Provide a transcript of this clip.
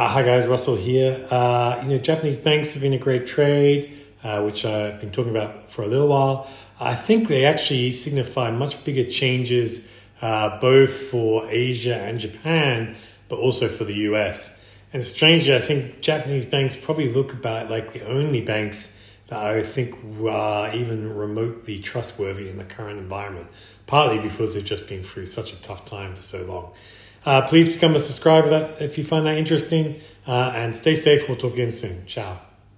Uh, hi guys, Russell here. Uh, you know, Japanese banks have been a great trade, uh, which I've been talking about for a little while. I think they actually signify much bigger changes, uh, both for Asia and Japan, but also for the US. And strangely, I think Japanese banks probably look about like the only banks that I think are even remotely trustworthy in the current environment, partly because they've just been through such a tough time for so long. Uh, please become a subscriber if you find that interesting uh, and stay safe. We'll talk again soon. Ciao.